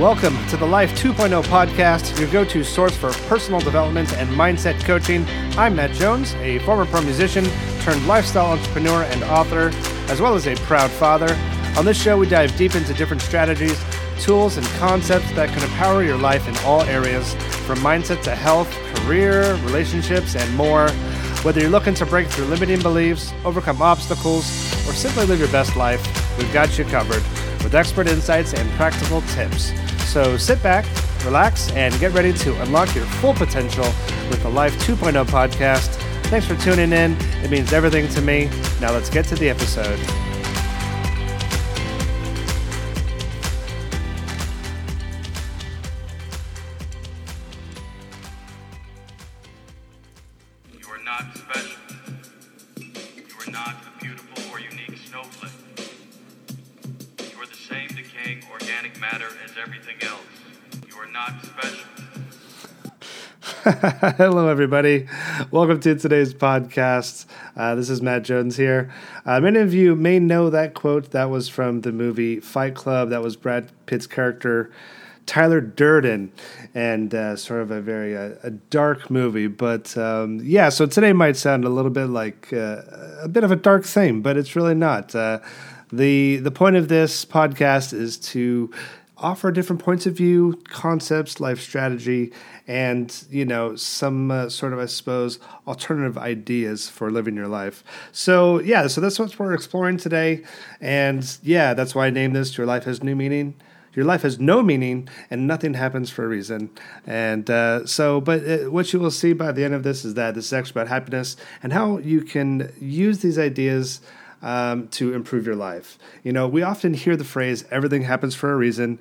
Welcome to the Life 2.0 podcast, your go to source for personal development and mindset coaching. I'm Matt Jones, a former pro musician turned lifestyle entrepreneur and author, as well as a proud father. On this show, we dive deep into different strategies, tools, and concepts that can empower your life in all areas, from mindset to health, career, relationships, and more. Whether you're looking to break through limiting beliefs, overcome obstacles, or simply live your best life, we've got you covered with expert insights and practical tips. So sit back, relax, and get ready to unlock your full potential with the Life 2.0 podcast. Thanks for tuning in. It means everything to me. Now let's get to the episode. Hello, everybody. Welcome to today's podcast. Uh, this is Matt Jones here. Uh, many of you may know that quote. That was from the movie Fight Club. That was Brad Pitt's character, Tyler Durden, and uh, sort of a very uh, a dark movie. But um, yeah, so today might sound a little bit like uh, a bit of a dark theme, but it's really not. Uh, the The point of this podcast is to offer different points of view, concepts, life strategy, and you know some uh, sort of, I suppose, alternative ideas for living your life. So yeah, so that's what we're exploring today, and yeah, that's why I named this "Your Life Has New Meaning." Your life has no meaning, and nothing happens for a reason. And uh, so, but uh, what you will see by the end of this is that this is actually about happiness and how you can use these ideas um, to improve your life. You know, we often hear the phrase "everything happens for a reason."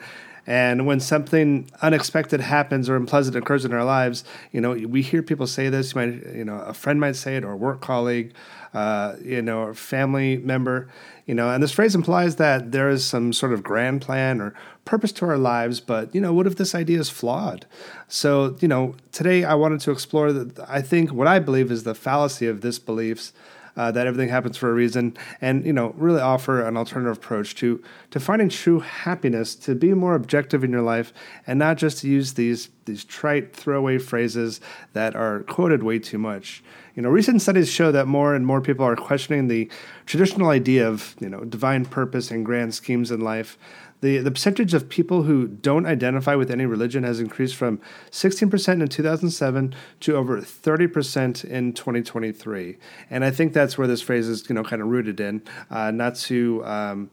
And when something unexpected happens or unpleasant occurs in our lives, you know, we hear people say this. You might, you know, a friend might say it, or a work colleague, uh, you know, or family member, you know. And this phrase implies that there is some sort of grand plan or purpose to our lives. But you know, what if this idea is flawed? So, you know, today I wanted to explore that. I think what I believe is the fallacy of this beliefs uh, that everything happens for a reason, and you know, really offer an alternative approach to to finding true happiness, to be more objective in your life, and not just use these these trite throwaway phrases that are quoted way too much. You know, recent studies show that more and more people are questioning the traditional idea of you know divine purpose and grand schemes in life. The, the percentage of people who don't identify with any religion has increased from 16% in 2007 to over 30% in 2023. And I think that's where this phrase is, you know, kind of rooted in, uh, not to um,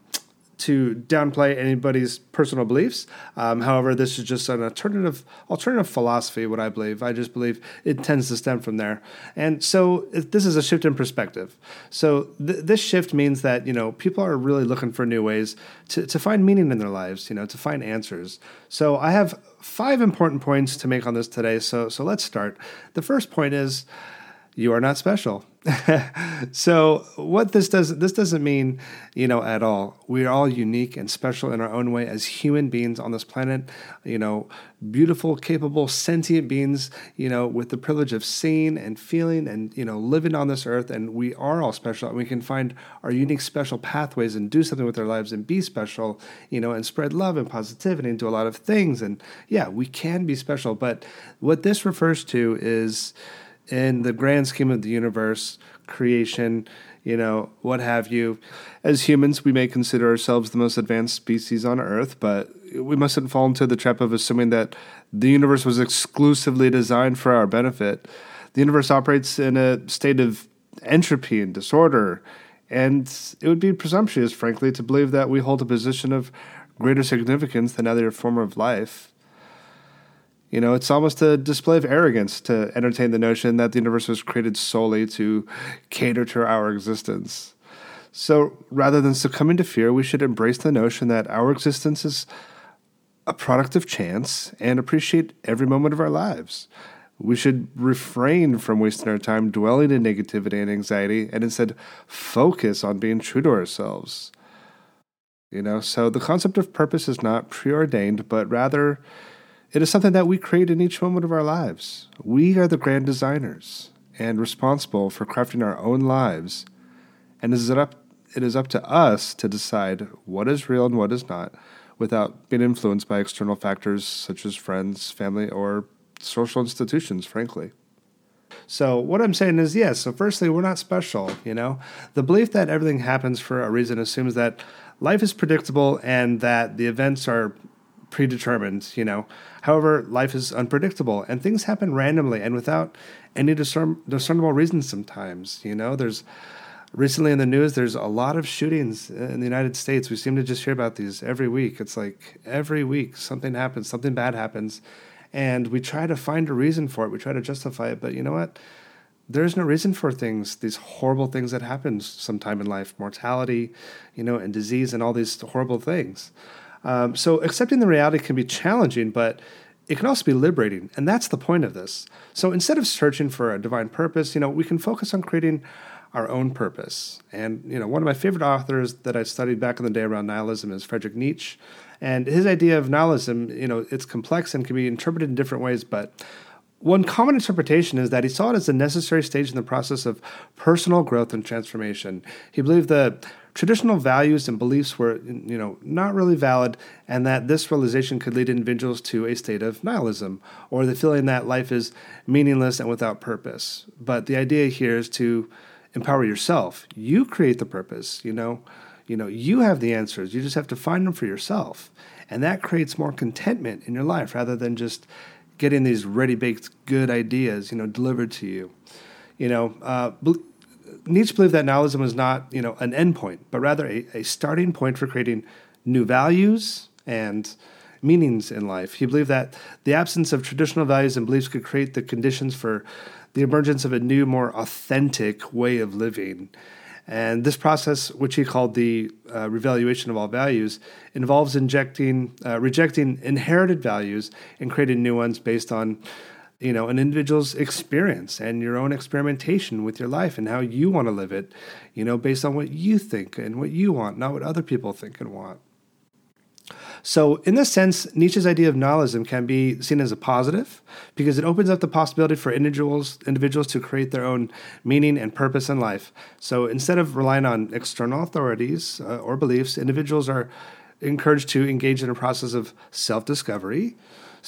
to downplay anybody's personal beliefs. Um, however, this is just an alternative alternative philosophy. What I believe, I just believe it tends to stem from there. And so this is a shift in perspective. So th- this shift means that you know people are really looking for new ways to to find meaning in their lives. You know, to find answers. So I have five important points to make on this today. So so let's start. The first point is you are not special. so what this does this doesn't mean, you know, at all. We are all unique and special in our own way as human beings on this planet, you know, beautiful, capable, sentient beings, you know, with the privilege of seeing and feeling and, you know, living on this earth. And we are all special. And we can find our unique special pathways and do something with our lives and be special, you know, and spread love and positivity and do a lot of things. And yeah, we can be special, but what this refers to is in the grand scheme of the universe, creation, you know, what have you. As humans, we may consider ourselves the most advanced species on Earth, but we mustn't fall into the trap of assuming that the universe was exclusively designed for our benefit. The universe operates in a state of entropy and disorder, and it would be presumptuous, frankly, to believe that we hold a position of greater significance than other form of life. You know, it's almost a display of arrogance to entertain the notion that the universe was created solely to cater to our existence. So rather than succumbing to fear, we should embrace the notion that our existence is a product of chance and appreciate every moment of our lives. We should refrain from wasting our time dwelling in negativity and anxiety and instead focus on being true to ourselves. You know, so the concept of purpose is not preordained, but rather it is something that we create in each moment of our lives. We are the grand designers and responsible for crafting our own lives, and it is up, it is up to us to decide what is real and what is not, without being influenced by external factors such as friends, family, or social institutions, frankly. So what I'm saying is yes. So firstly, we're not special, you know. The belief that everything happens for a reason assumes that life is predictable and that the events are predetermined, you know. However, life is unpredictable and things happen randomly and without any discern- discernible reasons sometimes, you know. There's recently in the news there's a lot of shootings in the United States. We seem to just hear about these every week. It's like every week something happens, something bad happens and we try to find a reason for it. We try to justify it, but you know what? There's no reason for things, these horrible things that happen sometime in life, mortality, you know, and disease, and all these horrible things. Um, so accepting the reality can be challenging, but it can also be liberating, and that's the point of this. So instead of searching for a divine purpose, you know, we can focus on creating our own purpose. And you know, one of my favorite authors that I studied back in the day around nihilism is Friedrich Nietzsche. And his idea of nihilism, you know, it's complex and can be interpreted in different ways, but one common interpretation is that he saw it as a necessary stage in the process of personal growth and transformation. He believed that traditional values and beliefs were, you know, not really valid, and that this realization could lead individuals to a state of nihilism or the feeling that life is meaningless and without purpose. But the idea here is to empower yourself. You create the purpose, you know. You know, you have the answers. You just have to find them for yourself. And that creates more contentment in your life rather than just getting these ready baked good ideas, you know, delivered to you. You know, uh, Nietzsche believed that nihilism was not, you know, an endpoint, but rather a, a starting point for creating new values and meanings in life. He believed that the absence of traditional values and beliefs could create the conditions for the emergence of a new, more authentic way of living. And this process, which he called the uh, revaluation of all values, involves injecting, uh, rejecting inherited values and creating new ones based on, you know, an individual's experience and your own experimentation with your life and how you want to live it, you know, based on what you think and what you want, not what other people think and want. So, in this sense, Nietzsche's idea of nihilism can be seen as a positive because it opens up the possibility for individuals individuals to create their own meaning and purpose in life. So, instead of relying on external authorities uh, or beliefs, individuals are encouraged to engage in a process of self-discovery,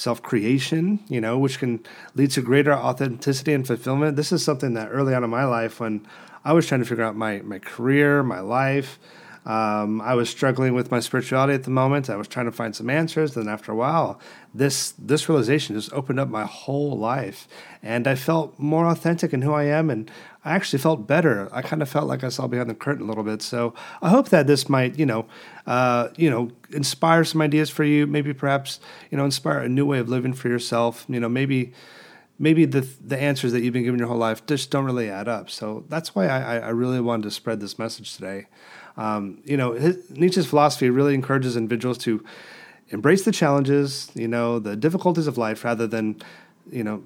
self-creation, you know, which can lead to greater authenticity and fulfillment. This is something that early on in my life when I was trying to figure out my my career, my life, um, I was struggling with my spirituality at the moment. I was trying to find some answers. Then after a while, this this realization just opened up my whole life, and I felt more authentic in who I am, and I actually felt better. I kind of felt like I saw behind the curtain a little bit. So I hope that this might, you know, uh, you know, inspire some ideas for you. Maybe perhaps, you know, inspire a new way of living for yourself. You know, maybe maybe the the answers that you've been given your whole life just don't really add up. So that's why I, I really wanted to spread this message today. Um, you know, his, Nietzsche's philosophy really encourages individuals to embrace the challenges, you know, the difficulties of life rather than, you know,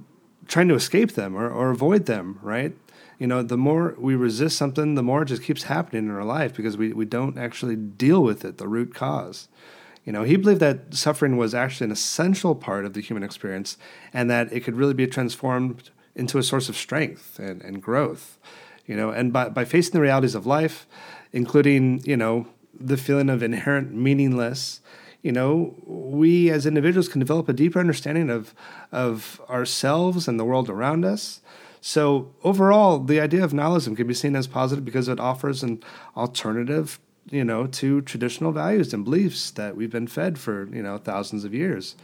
trying to escape them or, or avoid them, right? You know, the more we resist something, the more it just keeps happening in our life because we, we don't actually deal with it, the root cause. You know, he believed that suffering was actually an essential part of the human experience and that it could really be transformed into a source of strength and, and growth. You know, and by, by facing the realities of life, including, you know, the feeling of inherent meaningless, you know, we as individuals can develop a deeper understanding of of ourselves and the world around us. So overall, the idea of nihilism can be seen as positive because it offers an alternative, you know, to traditional values and beliefs that we've been fed for, you know, thousands of years.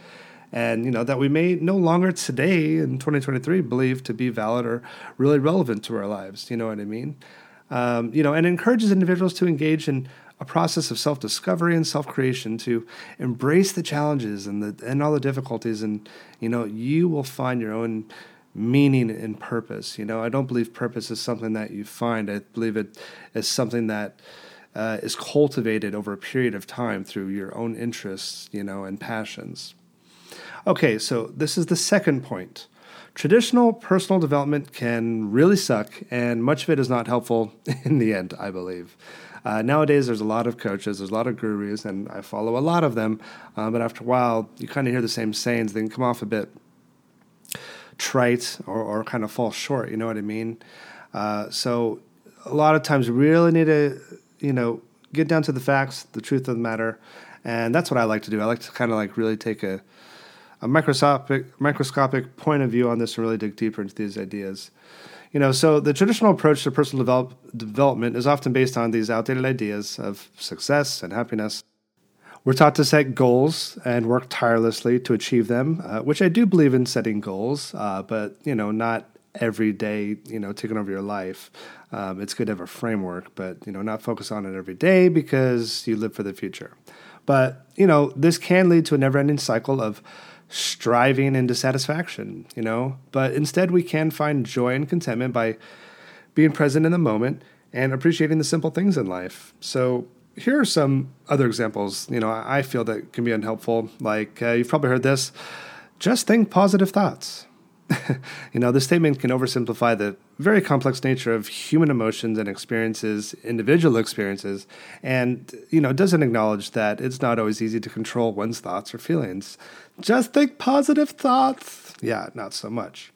And, you know, that we may no longer today in 2023 believe to be valid or really relevant to our lives. You know what I mean? um, you know, and encourages individuals to engage in a process of self-discovery and self-creation to embrace the challenges and the and all the difficulties and you know you will find your own meaning and purpose you know i don't believe purpose is something that you find i believe it is something that uh, is cultivated over a period of time through your own interests you know and passions okay so this is the second point Traditional personal development can really suck, and much of it is not helpful in the end, I believe. Uh, nowadays, there's a lot of coaches, there's a lot of gurus, and I follow a lot of them. Uh, but after a while, you kind of hear the same sayings. They can come off a bit trite or, or kind of fall short. You know what I mean? Uh, so a lot of times, really need to, you know, get down to the facts, the truth of the matter, And that's what I like to do. I like to kind of like really take a, a microscopic microscopic point of view on this and really dig deeper into these ideas. You know, so the traditional approach to personal develop, development is often based on these outdated ideas of success and happiness. We're taught to set goals and work tirelessly to achieve them, uh, which I do believe in setting goals, uh, but you know, not every day, you know, taking over your life. Um, it's good to have a framework, but you know, not focus on it every day because you live for the future. But you know, this can lead to a never-ending cycle of striving and dissatisfaction, you know. But instead, we can find joy and contentment by being present in the moment and appreciating the simple things in life. So, here are some other examples, you know, I feel that can be unhelpful. Like, uh, you've probably heard this just think positive thoughts. you know, this statement can oversimplify the very complex nature of human emotions and experiences, individual experiences, and, you know, doesn't acknowledge that it's not always easy to control one's thoughts or feelings. Just think positive thoughts. Yeah, not so much.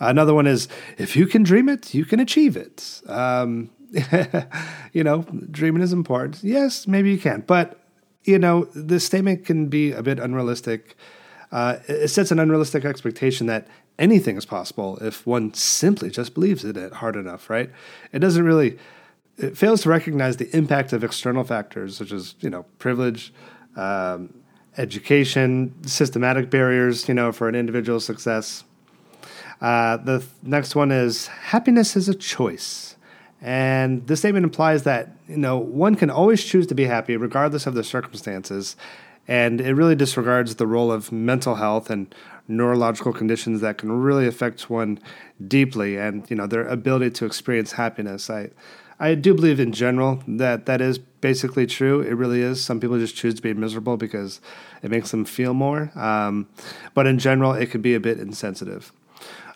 Another one is if you can dream it, you can achieve it. Um, you know, dreaming is important. Yes, maybe you can. But, you know, this statement can be a bit unrealistic. Uh, it sets an unrealistic expectation that anything is possible if one simply just believes in it hard enough, right? It doesn't really, it fails to recognize the impact of external factors such as, you know, privilege, um, education, systematic barriers, you know, for an individual's success. Uh, the th- next one is happiness is a choice. And this statement implies that, you know, one can always choose to be happy regardless of the circumstances. And it really disregards the role of mental health and neurological conditions that can really affect one deeply and, you know, their ability to experience happiness. I, I do believe in general that that is basically true. It really is. Some people just choose to be miserable because it makes them feel more. Um, but in general, it could be a bit insensitive.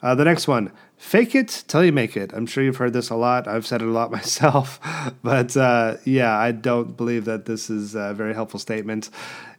Uh, the next one fake it till you make it. I'm sure you've heard this a lot. I've said it a lot myself. but uh, yeah, I don't believe that this is a very helpful statement.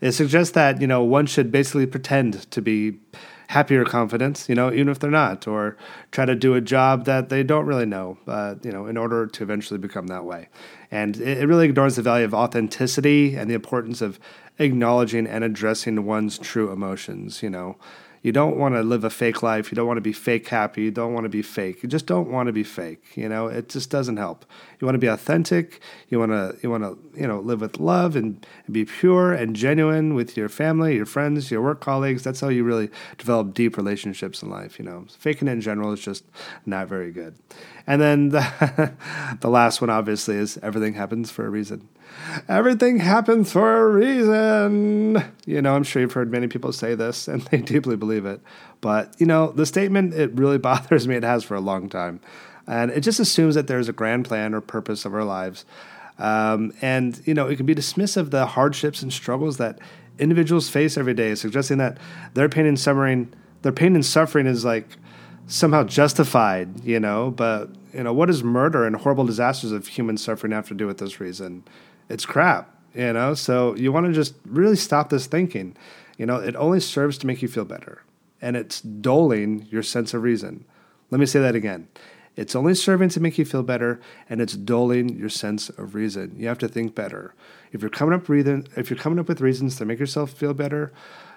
It suggests that, you know, one should basically pretend to be happy or confident, you know, even if they're not, or try to do a job that they don't really know, uh, you know, in order to eventually become that way. And it, it really ignores the value of authenticity and the importance of acknowledging and addressing one's true emotions, you know. You don't want to live a fake life. You don't want to be fake happy. You don't want to be fake. You just don't want to be fake. You know, it just doesn't help. You want to be authentic. You want to you want to you know live with love and, and be pure and genuine with your family, your friends, your work colleagues. That's how you really develop deep relationships in life. You know, faking in general is just not very good. And then the, the last one, obviously, is everything happens for a reason. Everything happens for a reason. You know, I'm sure you've heard many people say this and they deeply believe it. But, you know, the statement, it really bothers me. It has for a long time. And it just assumes that there's a grand plan or purpose of our lives. Um, and, you know, it can be dismissive of the hardships and struggles that individuals face every day, suggesting that their pain and suffering, their pain and suffering is like somehow justified, you know. But, you know, what does murder and horrible disasters of human suffering have to do with this reason? It's crap, you know? So you want to just really stop this thinking. You know, it only serves to make you feel better, and it's dulling your sense of reason. Let me say that again. It's only serving to make you feel better, and it's dulling your sense of reason. You have to think better. If you're coming up reason, if you're coming up with reasons to make yourself feel better,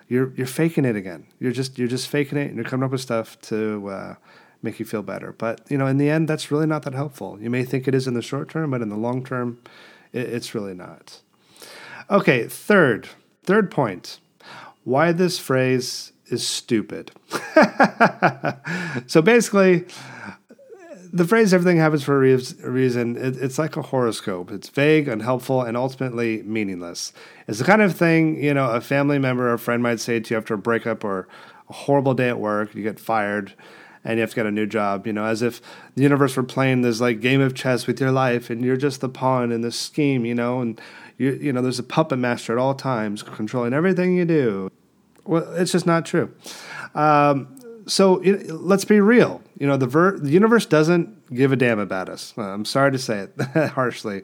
you're you're faking it again. You're just you're just faking it, and you're coming up with stuff to uh, make you feel better. But you know, in the end, that's really not that helpful. You may think it is in the short term, but in the long term, it's really not. Okay, third, third point why this phrase is stupid. so basically, the phrase everything happens for a reason, it's like a horoscope. It's vague, unhelpful, and ultimately meaningless. It's the kind of thing, you know, a family member or friend might say to you after a breakup or a horrible day at work, you get fired and you have to get a new job, you know, as if the universe were playing this like game of chess with your life and you're just the pawn in this scheme, you know, and you you know, there's a puppet master at all times controlling everything you do. Well, it's just not true. Um, so it, let's be real. You know, the, ver- the universe doesn't give a damn about us. I'm sorry to say it harshly,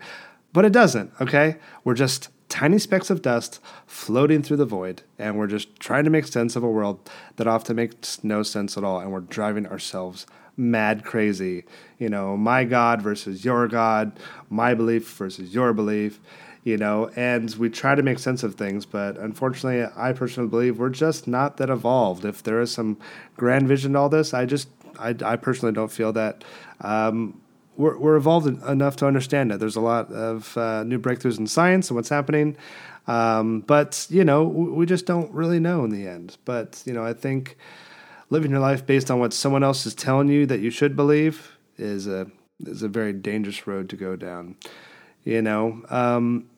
but it doesn't, okay? We're just tiny specks of dust floating through the void, and we're just trying to make sense of a world that often makes no sense at all, and we're driving ourselves mad crazy. You know, my God versus your God, my belief versus your belief. you know, and we try to make sense of things. But unfortunately, I personally believe we're just not that evolved. If there is some grand vision to all this, I just, I, I personally don't feel that. Um, we're, we're evolved enough to understand it. There's a lot of uh, new breakthroughs in science and what's happening, um, but you know we just don't really know in the end. But you know I think living your life based on what someone else is telling you that you should believe is a is a very dangerous road to go down. You know, um,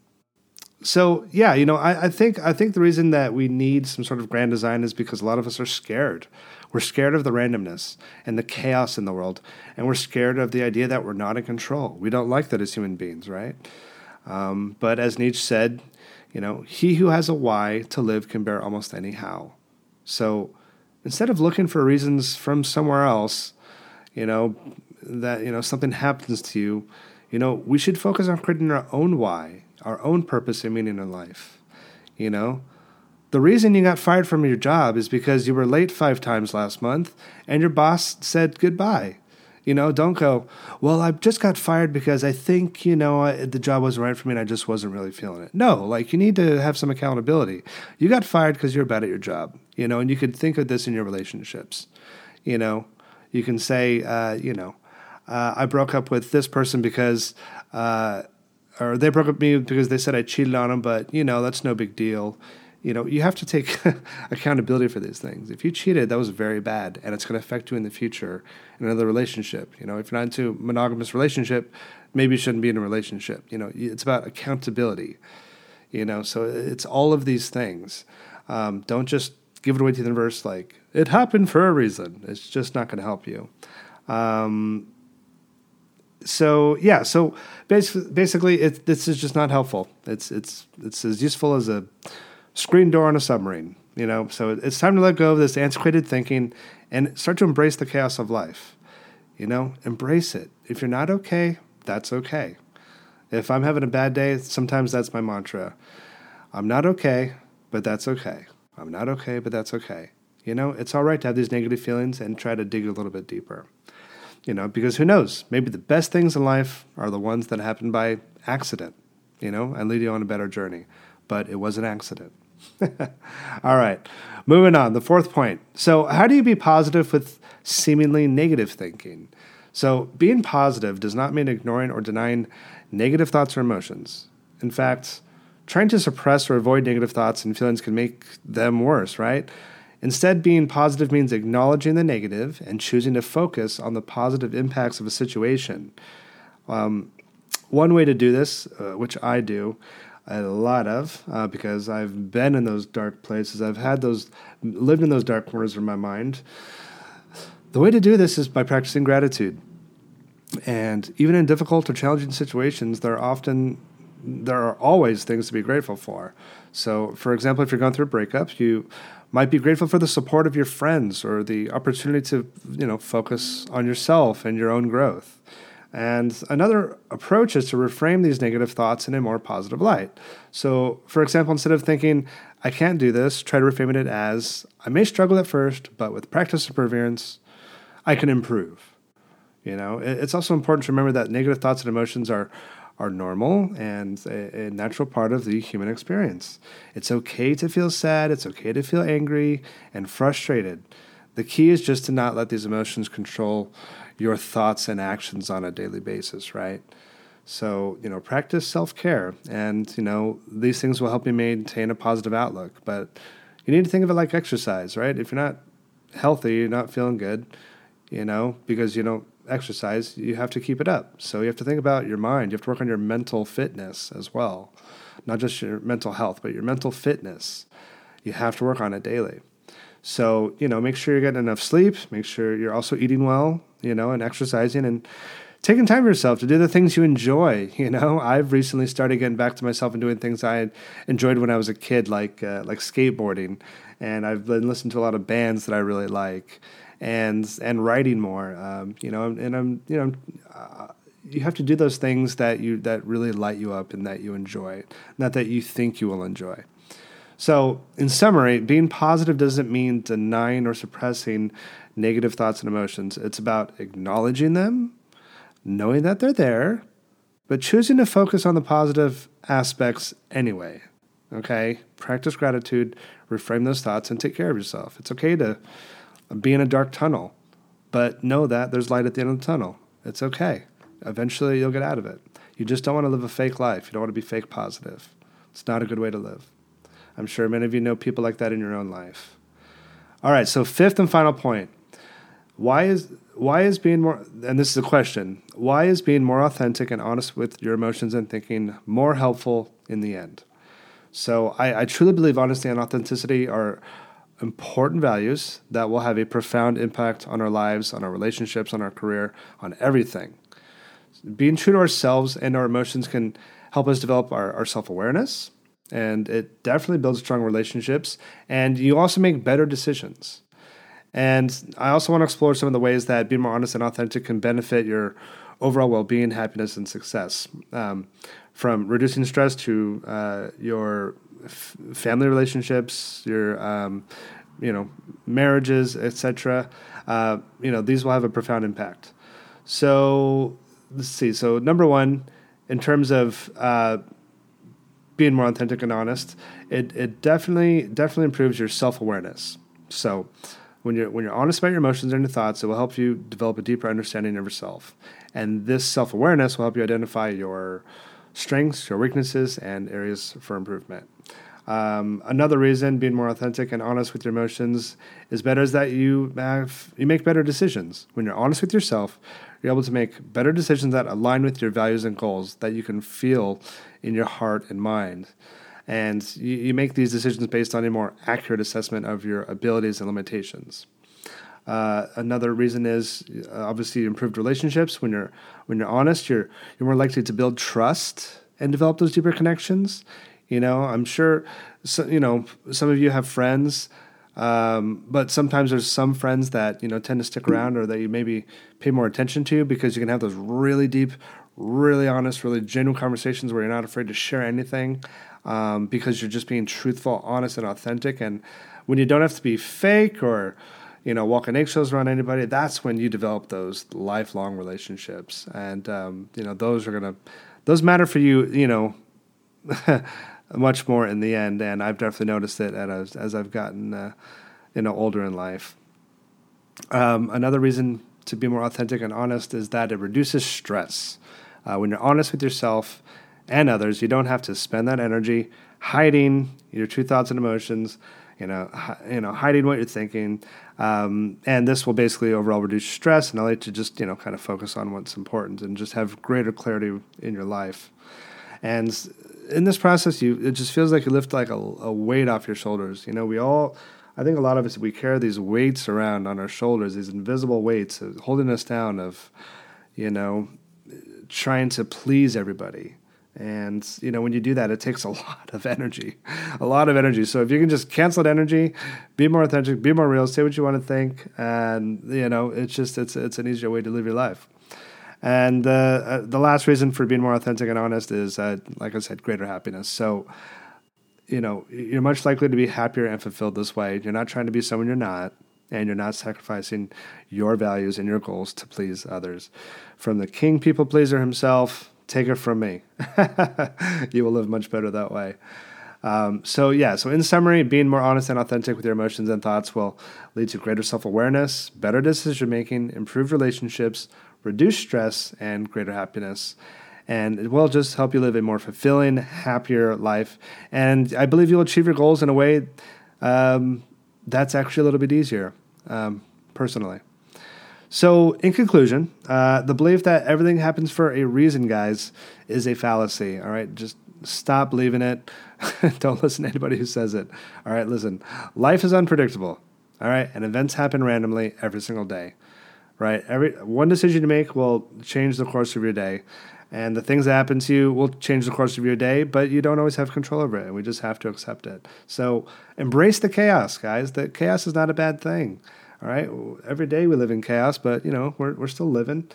so yeah, you know, I, I, think I think the reason that we need some sort of grand design is because a lot of us are scared. We're scared of the randomness and the chaos in the world, and we're scared of the idea that we're not in control. We don't like that as human beings, right? Um, but as Nietzsche said, you know, he who has a why to live can bear almost any how. So instead of looking for reasons from somewhere else, you know, that you know something happens to you, you know, we should focus on creating our own why, our own purpose and meaning in life. You know, the reason you got fired from your job is because you were late five times last month and your boss said goodbye. You know, don't go, well, I just got fired because I think, you know, I, the job wasn't right for me and I just wasn't really feeling it. No, like you need to have some accountability. You got fired because you're bad at your job, you know, and you could think of this in your relationships. You know, you can say, uh, you know, uh, I broke up with this person because, uh, or they broke up with me because they said I cheated on them, but, you know, that's no big deal you know, you have to take accountability for these things. If you cheated, that was very bad, and it's going to affect you in the future in another relationship. You know, if you're not into monogamous relationship, maybe you shouldn't be in a relationship. You know, it's about accountability. You know, so it's all of these things. Um, don't just give it away to the universe like it happened for a reason. It's just not going to help you. Um, so yeah, so basically, basically, it, this is just not helpful. It's it's it's as useful as a screen door on a submarine. You know, so it's time to let go of this antiquated thinking and start to embrace the chaos of life. You know, embrace it. If you're not okay, that's okay. If I'm having a bad day, sometimes that's my mantra. I'm not okay, but that's okay. I'm not okay, but that's okay. You know, it's all right to have these negative feelings and try to dig a little bit deeper. You know, because who knows? Maybe the best things in life are the ones that happen by accident, you know, and lead you on a better journey. But it was an accident. All right, moving on. The fourth point. So, how do you be positive with seemingly negative thinking? So, being positive does not mean ignoring or denying negative thoughts or emotions. In fact, trying to suppress or avoid negative thoughts and feelings can make them worse, right? Instead, being positive means acknowledging the negative and choosing to focus on the positive impacts of a situation. Um, one way to do this, uh, which I do, a lot of uh, because I've been in those dark places. I've had those, lived in those dark corners of my mind. The way to do this is by practicing gratitude. And even in difficult or challenging situations, there are often, there are always things to be grateful for. So, for example, if you're going through a breakup, you might be grateful for the support of your friends or the opportunity to, you know, focus on yourself and your own growth. And another approach is to reframe these negative thoughts in a more positive light. So, for example, instead of thinking, I can't do this, try to reframe it as, I may struggle at first, but with practice and perseverance, I can improve. You know, it's also important to remember that negative thoughts and emotions are are normal and a, a, natural part of the human experience. It's okay to feel sad, it's okay to feel angry and frustrated. The key is just to not let these emotions control your thoughts and actions on a daily basis, right? So, you know, practice self care, and, you know, these things will help you maintain a positive outlook. But you need to think of it like exercise, right? If you're not healthy, you're not feeling good, you know, because you don't exercise, you have to keep it up. So you have to think about your mind. You have to work on your mental fitness as well, not just your mental health, but your mental fitness. You have to work on it daily. So, you know, make sure you're getting enough sleep, make sure you're also eating well, you know, and exercising and taking time for yourself to do the things you enjoy. You know, I've recently started getting back to myself and doing things I enjoyed when I was a kid, like uh, like skateboarding, and I've been listening to a lot of bands that I really like, and and writing more. Um, you know, and I'm you know. Uh, you have to do those things that you that really light you up and that you enjoy, not that you think you will enjoy. So, in summary, being positive doesn't mean denying or suppressing negative thoughts and emotions. It's about acknowledging them, knowing that they're there, but choosing to focus on the positive aspects anyway. Okay? Practice gratitude, reframe those thoughts, and take care of yourself. It's okay to be in a dark tunnel, but know that there's light at the end of the tunnel. It's okay. Eventually, you'll get out of it. You just don't want to live a fake life. You don't want to be fake positive. It's not a good way to live. I'm sure many of you know people like that in your own life. All right, so fifth and final point. Why is why is being more and this is a question. Why is being more authentic and honest with your emotions and thinking more helpful in the end? So I, I truly believe honesty and authenticity are important values that will have a profound impact on our lives, on our relationships, on our career, on everything. Being true to ourselves and our emotions can help us develop our, our self awareness, and it definitely builds strong relationships. And you also make better decisions. And I also want to explore some of the ways that being more honest and authentic can benefit your overall well being, happiness, and success. Um, from reducing stress to uh, your family relationships, your um, you know marriages, etc. Uh, you know these will have a profound impact. So let's see. So number one, in terms of uh, being more authentic and honest, it, it definitely definitely improves your self awareness. So when you're when you're honest about your emotions and your thoughts, it will help you develop a deeper understanding of yourself. And this self awareness will help you identify your strengths, your weaknesses, and areas for improvement. Um, another reason being more authentic and honest with your emotions is better is that you have you make better decisions. When you're honest with yourself, you're able to make better decisions that align with your values and goals that you can feel in your heart and mind. And you, you make these decisions based on a more accurate assessment of your abilities and limitations. Uh, another reason is uh, obviously improved relationships. When you're when you're honest, you're you're more likely to build trust and develop those deeper connections. You know, I'm sure. So, you know, some of you have friends, um, but sometimes there's some friends that you know tend to stick around or that you maybe pay more attention to because you can have those really deep, really honest, really genuine conversations where you're not afraid to share anything um, because you're just being truthful, honest, and authentic. And when you don't have to be fake or you know, walk walking eggshells around anybody, that's when you develop those lifelong relationships. And, um, you know, those are going to, those matter for you, you know, much more in the end. And I've definitely noticed it as, as I've gotten, uh, you know, older in life. Um, another reason to be more authentic and honest is that it reduces stress. Uh, when you're honest with yourself and others, you don't have to spend that energy hiding your true thoughts and emotions you know, hi, you know, hiding what you're thinking, um, and this will basically overall reduce stress and allow you to just you know kind of focus on what's important and just have greater clarity in your life. And in this process, you it just feels like you lift like a, a weight off your shoulders. You know, we all. I think a lot of us we carry these weights around on our shoulders, these invisible weights holding us down of, you know, trying to please everybody. And you know, when you do that, it takes a lot of energy, a lot of energy. So if you can just cancel that energy, be more authentic, be more real, say what you want to think, and you know, it's just it's it's an easier way to live your life. And uh, uh, the last reason for being more authentic and honest is, uh, like I said, greater happiness. So, you know, you're much likely to be happier and fulfilled this way. You're not trying to be someone you're not, and you're not sacrificing your values and your goals to please others. From the king people pleaser himself Take it from me. you will live much better that way. Um, so, yeah, so in summary, being more honest and authentic with your emotions and thoughts will lead to greater self awareness, better decision making, improved relationships, reduced stress, and greater happiness. And it will just help you live a more fulfilling, happier life. And I believe you'll achieve your goals in a way um, that's actually a little bit easier, um, personally. So, in conclusion, uh, the belief that everything happens for a reason, guys, is a fallacy. All right, just stop believing it. Don't listen to anybody who says it. All right, listen. Life is unpredictable. All right, and events happen randomly every single day. Right, every one decision you make will change the course of your day, and the things that happen to you will change the course of your day. But you don't always have control over it, and we just have to accept it. So, embrace the chaos, guys. That chaos is not a bad thing. All right, every day we live in chaos, but you know we're we're still living,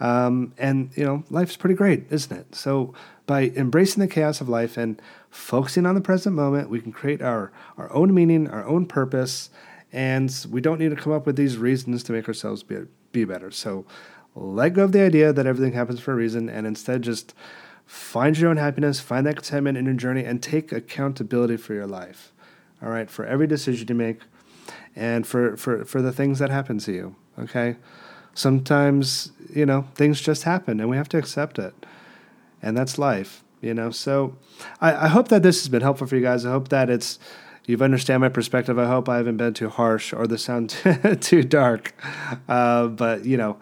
um, and you know life's pretty great, isn't it? So by embracing the chaos of life and focusing on the present moment, we can create our our own meaning, our own purpose, and we don't need to come up with these reasons to make ourselves be be better. So let go of the idea that everything happens for a reason and instead just find your own happiness, find that contentment in your journey, and take accountability for your life. All right, for every decision you make and for, for, for the things that happen to you. Okay? Sometimes, you know, things just happen and we have to accept it. And that's life, you know. So I, I hope that this has been helpful for you guys. I hope that it's you've understand my perspective. I hope I haven't been too harsh or the sound too dark. Uh, but you know,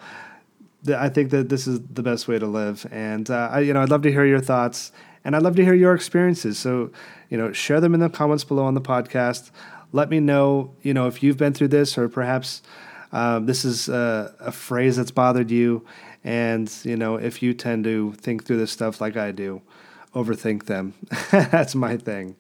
I think that this is the best way to live. And uh, I, you know, I'd love to hear your thoughts, and I'd love to hear your experiences. So, you know, share them in the comments below on the podcast. Let me know, you know, if you've been through this, or perhaps um, this is a, a phrase that's bothered you, and you know, if you tend to think through this stuff like I do, overthink them. that's my thing.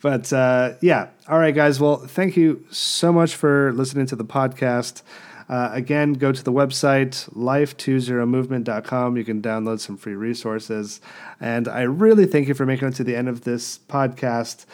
But uh, yeah, all right, guys. Well, thank you so much for listening to the podcast. Uh, again, go to the website, life20movement.com. You can download some free resources. And I really thank you for making it to the end of this podcast.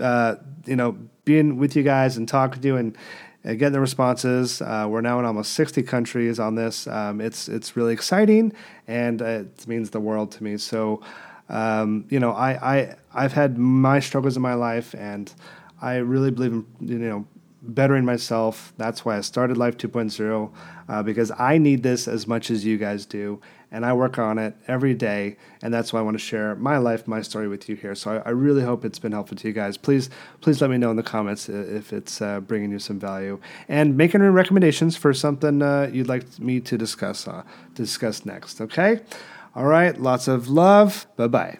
Uh, you know, being with you guys and talking to you and uh, getting the responses. Uh, we're now in almost 60 countries on this. Um, it's it's really exciting, and uh, it means the world to me. So, um, you know, I, I I've had my struggles in my life, and I really believe in you know bettering myself. That's why I started Life 2.0 uh, because I need this as much as you guys do. And I work on it every day. And that's why I want to share my life, my story with you here. So I, I really hope it's been helpful to you guys. Please, please let me know in the comments if it's uh, bringing you some value. And make any recommendations for something uh, you'd like me to discuss, uh, discuss next. Okay? All right. Lots of love. Bye bye.